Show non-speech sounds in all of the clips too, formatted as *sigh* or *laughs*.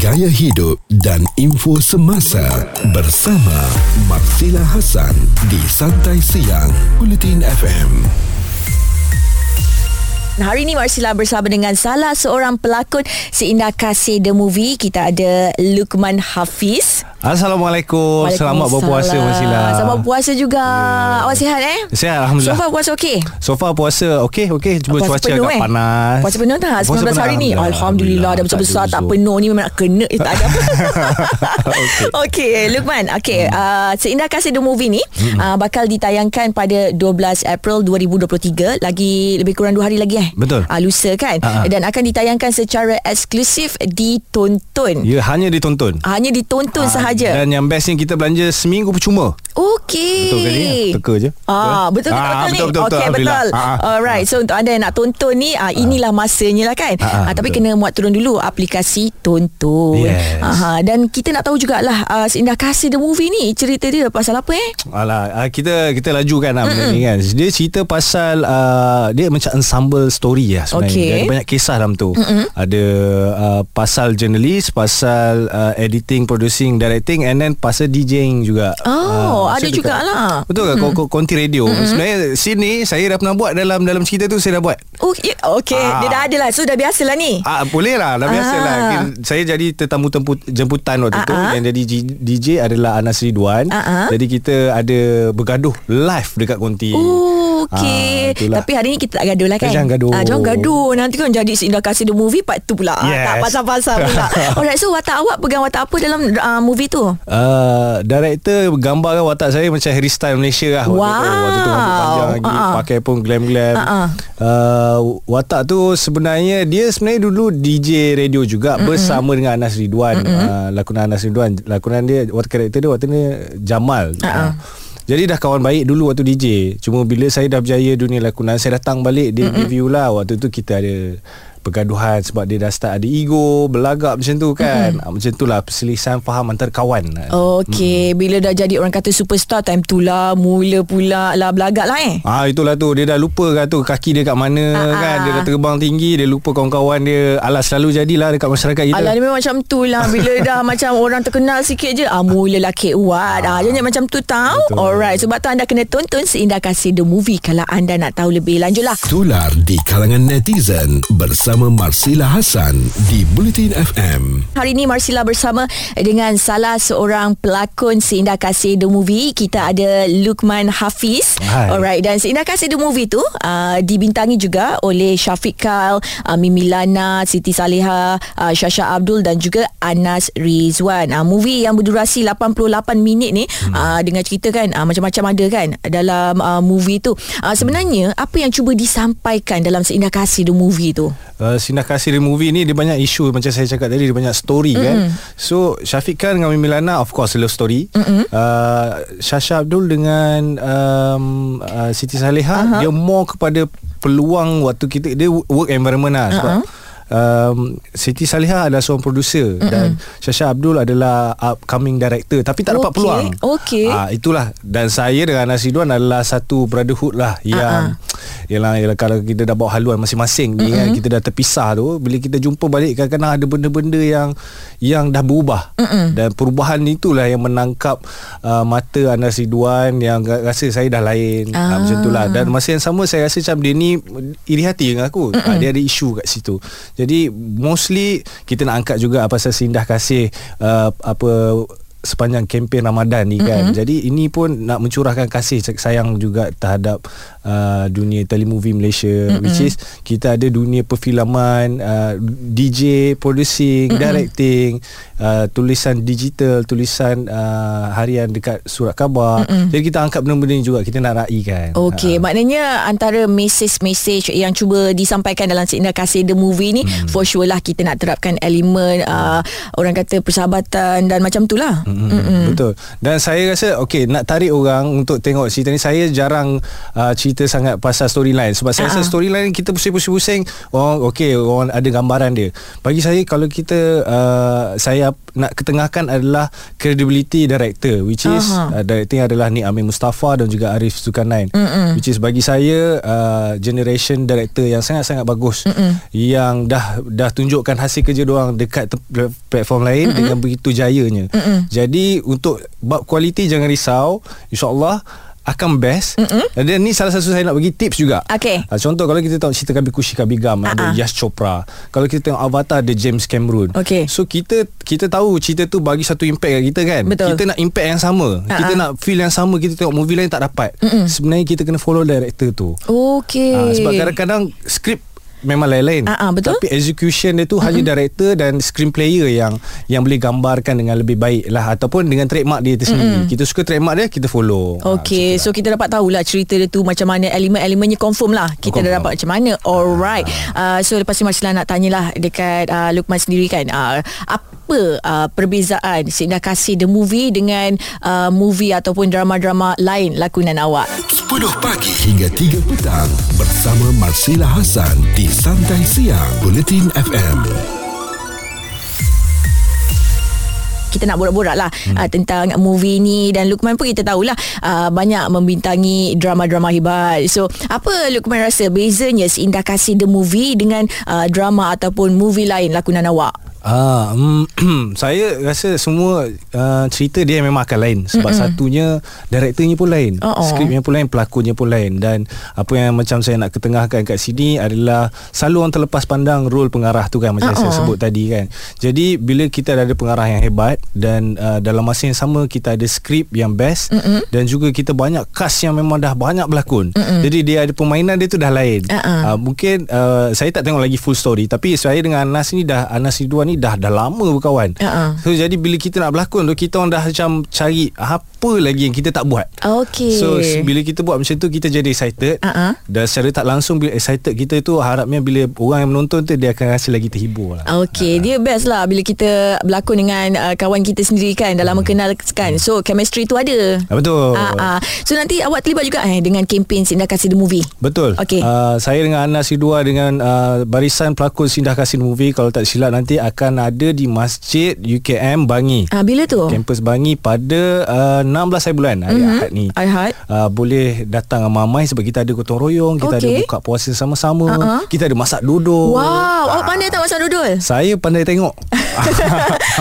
gaya hidup dan info semasa bersama Marsila Hasan di Santai Siang Bulletin FM. Hari ini Marsila bersama dengan salah seorang pelakon seindah kasih The Movie. Kita ada Lukman Hafiz. Assalamualaikum. Selamat berpuasa Masila. Selamat berpuasa juga. Yeah. Awak sihat eh? Sihat alhamdulillah. So far puasa okey? So far puasa okey okey. Cuma puasa cuaca penuh, agak eh? panas. Puasa penuh tak? 19 Puasa hari ni. penuh, Alhamdulillah dah besar-besar tak, ada penuh ni memang nak kena eh, *laughs* tak ada apa. Okey. *laughs* okey, Lukman. Okey, Hmm. uh, seindah kasih The Movie ni uh, bakal ditayangkan pada 12 April 2023. Lagi lebih kurang 2 hari lagi eh? Betul. Uh, lusa kan? Ha. Dan akan ditayangkan secara eksklusif di Tonton. Ya hanya ditonton. Hanya ditonton Ah, sahaja. Dan yang bestnya kita belanja seminggu percuma. Okey. Betul ke ni? Teka je. Ah, betul ke tak Ah, betul, betul, ni? betul, betul. Okey, Alhamdulillah. betul. Ah. Alright. So untuk anda yang nak tonton ni, ah, inilah masanya lah kan. Ah, ah, tapi betul. kena muat turun dulu aplikasi tonton. Yes. Aha, dan kita nak tahu jugalah uh, Seindah Kasih The Movie ni cerita dia pasal apa eh? Alah, ah, kita kita laju kan lah benda ni kan. Dia cerita pasal uh, dia macam ensemble story lah sebenarnya. Dia Ada banyak kisah dalam tu. Mm-mm. Ada uh, pasal jurnalis, pasal uh, editing, producing, directing and then pasal DJing juga. Oh, Ah, ada dekat- jugalah. Betul ke? Mm-hmm. Konti radio. Mm-hmm. Sebenarnya sini saya dah pernah buat dalam dalam cerita tu saya dah buat. Oh, ya, okey. Ah. Dia dah ada lah. So dah biasa lah ni. Ah boleh lah dah biasa Ah. lah. Saya jadi tetamu temput, jemputan waktu Ah, tu ah. yang jadi DJ adalah Anas Ridwan. Ah, ah. Jadi kita ada bergaduh live dekat konti. Oh, okey. Itulah. Tapi hari ni kita tak gaduh lah kan? Jangan gaduh. Ah, jangan gaduh. Nanti kan jadi Seindah Kasih The Movie part tu pula. Ah, Yes. tak pasal-pasal pula. *laughs* Alright, so watak awak pegang watak apa dalam uh, movie tu? Uh, director gambarkan watak saya macam Harry Style Malaysia lah waktu tu. Wow. Waktu tu rambut panjang lagi, ah. pakai pun glam-glam. Ah. Uh, watak tu sebenarnya dia sebenarnya dulu DJ radio juga mm-hmm. bersama dengan Anas Ridwan. Mm-hmm. Uh, lakonan Anas Ridwan. Lakonan dia watak karakter dia waktu ni Jamal. Ah. Uh, jadi dah kawan baik dulu waktu DJ. Cuma bila saya dah berjaya dunia lakonan, saya datang balik dia mm-hmm. review lah. Waktu tu kita ada pergaduhan sebab dia dah start ada ego, belagak macam tu kan. Mm-hmm. Macam tu lah perselisihan faham antara kawan. Okey, bila dah jadi orang kata superstar time tu lah mula pula lah belagak lah eh. Ah itulah tu dia dah lupa kan tu kaki dia kat mana Ah, kan ah. dia dah terbang tinggi dia lupa kawan-kawan dia alah selalu jadilah dekat masyarakat kita. Alah dia memang macam tu lah Bila dah *laughs* macam orang terkenal sikit je ah, Mulalah Kek Wat ah, Jangan macam tu tau Betul. Alright Sebab tu anda kena tonton Seindah Kasih The Movie Kalau anda nak tahu lebih Lanjut lah Tular di kalangan netizen bersama Marsila Hasan di Bulletin FM. Hari ini Marsila bersama dengan salah seorang pelakon Seindah Kasih The Movie. Kita ada Lukman Hafiz. Hai. Alright dan Seindah Kasih The Movie tu uh, dibintangi juga oleh Syafiq Kal, uh, Mimi Lana, Siti Saleha, uh, Syasha Abdul dan juga Anas Rizwan. Uh, movie yang berdurasi 88 minit ni hmm. uh, dengan cerita kan uh, macam-macam ada kan dalam uh, movie tu. Uh, sebenarnya apa yang cuba disampaikan dalam Seindah Kasih The Movie tu? Uh, Sinah Kasih di movie ni dia banyak isu macam saya cakap tadi dia banyak story mm-hmm. kan. So Syafiq Khan dengan Mimi Lana of course love story. Mm-hmm. Uh, Syasha Abdul dengan um, uh, Siti Saleha uh-huh. dia more kepada peluang waktu kita dia work environment lah sebab Uh-huh. Um, Siti Saleha adalah seorang producer mm-hmm. dan Syasha Abdul adalah upcoming director tapi tak dapat Okey, peluang. okey. Ah, itulah dan saya dengan Anas Ridwan adalah satu brotherhood lah yang ialah, ialah kalau kita dah bawa haluan masing-masing ni kan kita dah terpisah tu bila kita jumpa balik kadang-kadang ada benda-benda yang yang dah berubah Mm-mm. dan perubahan itulah yang menangkap uh, mata Anas Ridwan yang rasa saya dah lain ah. Ah. macam itulah dan masa yang sama saya rasa macam dia ni iri hati dengan aku ah, dia ada isu kat situ jadi mostly kita nak angkat juga pasal sindah kasih uh, apa sepanjang kempen Ramadan ni kan. Mm-hmm. Jadi ini pun nak mencurahkan kasih sayang juga terhadap uh, dunia telemovie Malaysia mm-hmm. which is kita ada dunia perfilman, uh, DJ, producing, mm-hmm. directing, uh, tulisan digital, tulisan uh, harian dekat surat khabar. Mm-hmm. Jadi kita angkat benda-benda ni juga kita nak raikan. Okey, Ah. maknanya antara message-message yang cuba disampaikan dalam Seindah Kasih The Movie ni hmm. for sure lah kita nak terapkan elemen uh, orang kata persahabatan dan macam tu Mm-hmm. Betul. Dan saya rasa okay nak tarik orang untuk tengok cerita ni saya jarang uh, cerita sangat pasal storyline sebab saya Ah. rasa storyline kita pusing-pusing oh okay orang ada gambaran dia. Bagi saya kalau kita uh, saya nak ketengahkan adalah credibility director which is Aha. uh, directing adalah Ni Amin Mustafa dan juga Arif Zulkarnain. Mm-mm. Which is bagi saya uh, generation director yang sangat-sangat bagus Mm-mm. yang dah dah tunjukkan hasil kerja diorang dekat te- platform lain Mm-mm. dengan begitu jayanya. Mm-mm. Jadi untuk bab kualiti jangan risau. InsyaAllah akan best. Mm-mm. Dan ni salah satu saya nak bagi tips juga. Okey. Uh, contoh kalau kita tengok cerita Kabi Kushi Kabigam uh-huh. ada Ah, ah. Yash Chopra. Kalau kita tengok Avatar ada James Cameron. Okey. So kita kita tahu cerita tu bagi satu impact kat kita kan. Betul. Kita nak impact yang sama. Ah, Kita nak feel yang sama kita tengok movie lain tak dapat. Mm-mm. Sebenarnya kita kena follow director tu. Okey. Ah, sebab kadang-kadang skrip memang lain-lain. Ah, betul. Tapi execution dia tu mm-hmm. hanya director dan screenplayer yang yang boleh gambarkan dengan lebih baik lah ataupun dengan trademark dia itu sendiri. Kita suka trademark dia, kita follow. Ah, Okey, macam tu so kita dapat tahulah cerita dia tu macam mana elemen-elemennya confirm lah. Kita dah confirm. dapat macam mana. Alright. Uh, so lepas ni Marsila nak tanyalah dekat uh, Lukman sendiri kan. Uh, apa uh, perbezaan Sindah Kasih The Movie dengan uh, movie ataupun drama-drama lain lakonan awak? 10 pagi hingga 3 petang bersama Marsila Hasan di Santai Siang Bulletin FM. kita nak borak-borak lah hmm. uh, tentang movie ni dan Lukman pun kita tahulah uh, banyak membintangi drama-drama hebat. So apa Lukman rasa bezanya Indah Kasih The Movie dengan uh, drama ataupun movie lain lakonan awak? Ah, mm, *clears throat* saya rasa semua uh, cerita dia memang akan lain sebab Mm-mm. satunya direkturnya pun lain, Oh, oh. skripnya pun lain, pelakonnya pun lain dan apa yang macam saya nak ketengahkan kat sini adalah selalu orang terlepas pandang role pengarah tu kan macam Oh, saya oh. sebut tadi kan. Jadi bila kita ada pengarah yang hebat dan uh, dalam masa yang sama kita ada skrip yang best Mm-mm. dan juga kita banyak cast yang memang dah banyak berlakon. Mm-mm. Jadi dia ada permainan dia tu dah lain. Uh-uh. Uh, mungkin uh, saya tak tengok lagi full story tapi saya dengan Anas ni dah Anas ni dua ni dah dah lama berkawan. Uh-uh. So jadi bila kita nak berlakon tu kita orang dah macam cari apa lagi yang kita tak buat. Okey. So bila kita buat macam tu kita jadi excited. Uh-uh. Dan secara tak langsung bila excited kita tu harapnya bila orang yang menonton tu dia akan rasa lagi terhibur lah. Okey, dia best lah bila kita berlakon dengan uh, kawan kita sendiri kan dah lama kenal kan. So chemistry tu ada. Ah, betul. Ah. So nanti awak terlibat juga eh dengan kempen Sindah Kasih The Movie. Betul. Okey. Uh, saya dengan Anas Ridua dengan uh, barisan pelakon Sindah Kasih Movie kalau tak silap nanti akan ada di Masjid UKM Bangi. Ah bila tu? Kampus Bangi pada uh, 16 hari bulan hari Mhm. Ahad ni. Ahad. Uh, boleh datang ramai sebab kita ada gotong royong, kita Okey. ada buka puasa sama-sama, Uh-uh. kita ada masak duduk. Wow, awak pandai tak masak dodol? Saya pandai tengok. *laughs*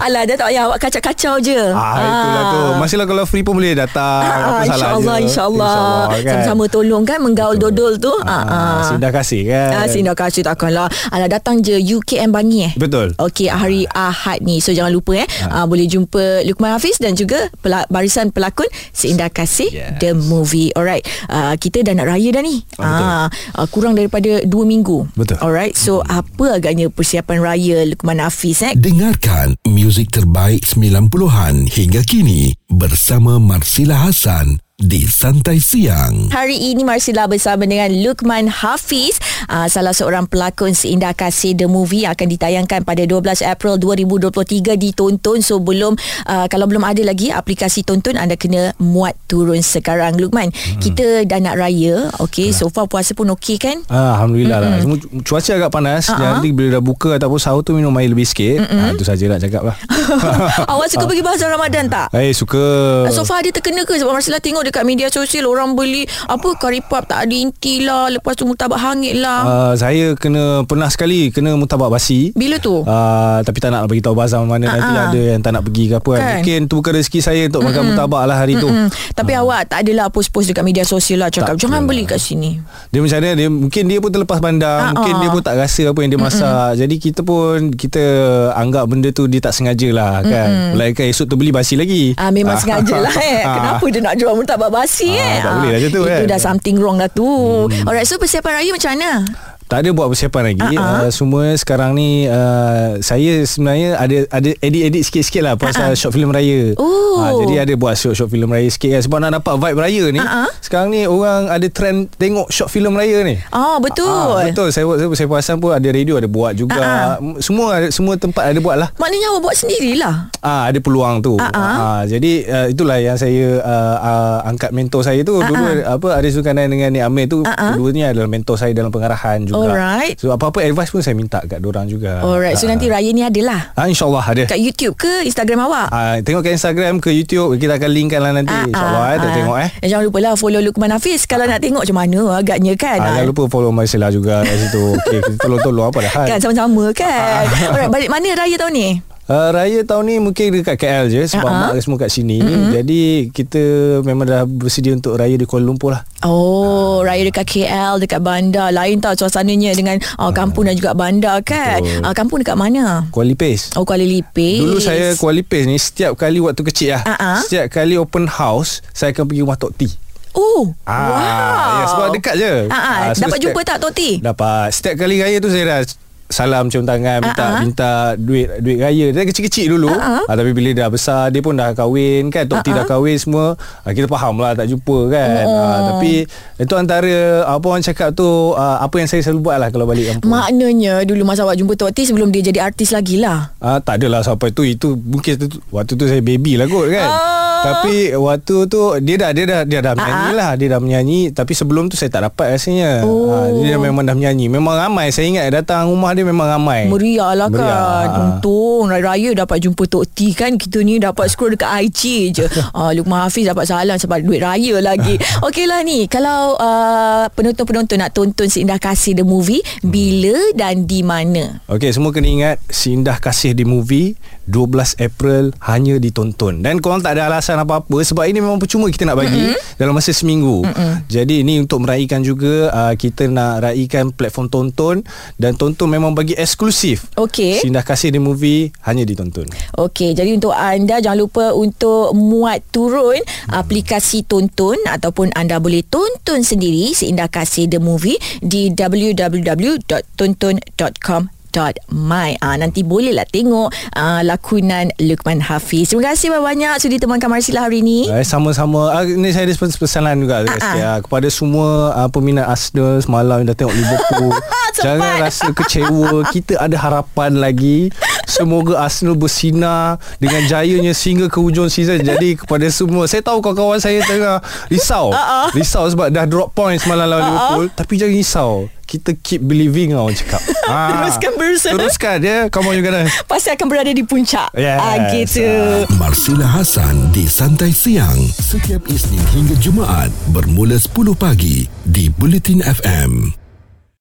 Alah, dah tak payah awak kacau-kacau je. ah, itulah tu. Masihlah kalau free pun boleh datang. Ah, Apa salah InsyaAllah je. InsyaAllah kan? Sama-sama tolong kan Menggaul dodol tu Ah, ah, Sindah kasih kan. Ah, Sindah kasih takkanlah Alah datang je UKM Bangi eh Betul. Okey hari Ahad ni So jangan lupa eh Ah. uh, Boleh jumpa Lukman Hafiz Dan juga Barisan pelakon Seindah Kasih Yes. The Movie. Alright. Uh, Kita dah nak raya dah ni. Ah, betul. uh, uh, Kurang daripada 2 minggu. Betul. Alright. So apa agaknya Persiapan raya Lukman Hafiz eh? Dengarkan muzik terbaik 90-an hingga kini bersama Marsila Hasan di Santai Siang. Hari ini Marsila bersama dengan Lukman Hafiz uh, Salah seorang pelakon Seindah Kasih The Movie Akan ditayangkan pada 12 April 2023 Ditonton So belum uh, Kalau belum ada lagi aplikasi tonton Anda kena muat turun sekarang. Lukman hmm. Kita dah nak raya. Okay so far puasa pun okey kan? Ah, Alhamdulillah lah. Cuma cu- cuaca agak panas. Ah, uh-huh. Jadi bila dah buka Ataupun sahur tu Minum air lebih sikit. Ah, Itu saja nak cakap lah. *laughs* Awak suka pergi bazar Ramadan tak? Eh suka. So far dia terkena ke? Sebab Marsila tengok dekat media sosial Orang beli Apa karipap tak ada inti lah Lepas tu mutabak hangit lah uh, Saya kena Pernah sekali Kena mutabak basi Bila tu? Uh, tapi tak nak bagi tahu bazar mana Ah, nanti ah. ada yang tak nak pergi ke apa kan. Kan? Mungkin tu bukan rezeki saya untuk makan mutabak lah hari tu. Mm-mm. Tapi awak tak adalah post-post dekat media sosial lah Cakap Tak jangan beli kat sini Dia macam mana dia mungkin dia pun terlepas pandang, Ah, mungkin dia pun tak rasa apa yang dia masak. Jadi kita pun kita anggap benda tu dia tak sengaja lah kan. Melainkan esok tu beli basi lagi. Ah memang sengaja lah eh. *laughs* Kenapa dia nak jual murtabak basi Ah, eh? tak boleh lah macam tu, Itu kan? dah something wrong lah tu. Hmm. Alright, so persiapan raya macam mana? Tak ada buat persiapan lagi. Ah. Uh, semua sekarang ni uh, saya sebenarnya ada ada edit-edit sikit-sikit lah pasal short film raya. Oh. Ah, jadi ada buat short, short film raya sikit kan. Sebab nak dapat vibe raya ni. Ah. Sekarang ni orang ada trend tengok short film raya ni. Oh betul. Ah, betul. Saya saya, saya perasan pun ada radio ada buat juga. Ah, Semua ada- semua tempat ada buat lah. Maknanya awak buat sendirilah. Ah ada peluang tu. Ah. Ah, jadi uh, itulah yang saya uh, uh, angkat mentor saya tu Ah, dulu apa Aris Zulkarnain dengan Nik Amir tu ah. keduanya adalah mentor saya dalam pengarahan juga. Alright. So apa-apa advice pun saya minta kat orang juga. Alright. So Ah, nanti raya ni adalah ah insyaallah ada. kat YouTube ke Instagram awak? Ah tengok kat Instagram ke YouTube kita akan linkkan lah nanti Ah, insyaallah ah, eh tak ah. tengok eh. Dan jangan lupa lah follow Lukman Hafiz Kalau nak tengok macam mana agaknya kan Ah, jangan lupa follow Marcella juga kat situ. *laughs* Okey, kita tolong-tolong apa dah. Kan sama-sama kan. Alright balik mana raya tahun ni? Uh, raya tahun ni mungkin dekat KL je sebab uh-huh. mak semua kat sini. Mm-hmm. Jadi kita memang dah bersedia untuk raya di Kuala Lumpur lah. Oh raya dekat KL Dekat bandar Lain tau suasananya Dengan uh, kampung dan juga bandar kan Betul. uh, Kampung dekat mana? Kuala Lipis. Oh Kuala Lipis Dulu saya Kuala Lipis ni setiap kali waktu kecil lah. Ah, ah. Setiap kali open house saya akan pergi rumah Tok T. Oh Ah, Wow ya, sebab dekat je. Ah, ah. Ah, so Dapat setiap- jumpa tak Toti? Dapat. Setiap kali raya tu saya dah salam cium tangan minta ah. minta duit duit raya dia kecil-kecil dulu Ah, ah. tapi bila dah besar dia pun dah kahwin kan tok Ah, dah ah. kahwin semua ah, kita faham lah tak jumpa kan Oh. ah, tapi itu antara apa orang cakap tu ah, apa yang saya selalu buat lah kalau balik kampung Maknanya dulu masa awak jumpa Toti Sebelum dia jadi artis lagi lah Ah, tak adalah sampai tu itu mungkin tu, waktu tu saya baby lah kot kan. Ah. Tapi waktu tu dia dah dia dah dia dah menyanyi Ah. lah, dia dah menyanyi tapi sebelum tu saya tak dapat rasanya. Oh. Ah, dia memang dah menyanyi. Memang ramai saya ingat datang rumah dia memang ramai. Meriah lah Meriah. kan. Ah. Untung Raya-raya dapat jumpa Tok T kan. Kita ni dapat scroll dekat IG je. Uh, *laughs* Lukman Hafiz dapat salam Sebab duit raya lagi. *laughs* Okey lah ni. Kalau uh, penonton-penonton nak tonton Seindah Kasih The Movie Bila dan di mana? Okey, semua kena ingat Sindah Kasih di movie 12 April hanya ditonton. Dan korang tak ada alasan apa-apa sebab ini memang percuma kita nak bagi mm-hmm. dalam masa seminggu. Mm-hmm. Jadi ini untuk meraihkan juga uh, kita nak raikan platform tonton dan tonton memang bagi eksklusif. Okey. Sindah Kasih di movie hanya ditonton. Okey, jadi untuk anda jangan lupa untuk muat turun aplikasi tonton ataupun anda boleh tonton sendiri Seindah Kasih The Movie di www.tonton.com my. Ah nanti bolehlah tengok ah, lakonan Lukman Hafiz. Terima kasih banyak sudi temankan Marsila hari ini. Eh, sama-sama. Ah, Ni saya ada pes- pesanan juga Ah, uh-uh. ah. Kepada semua uh, Peminat Arsenal Semalam yang dah tengok Liverpool. *laughs* Jangan rasa kecewa. Kita ada harapan lagi. Semoga Arsenal bersinar Dengan jayanya Sehingga ke hujung season. Jadi kepada semua Saya tahu kawan-kawan saya Tengah risau. Ah, Risau sebab dah drop points Semalam lawan Liverpool. Tapi jangan risau Kita keep believing lah Orang cakap *laughs* Ah, Teruskan berusaha. Teruskan ya Come on you guys Pasti akan berada di puncak. Yes. Ah gitu. Marsila Hasan di Santai Siang setiap Isnin hingga Jumaat bermula 10 pagi di Bulletin FM.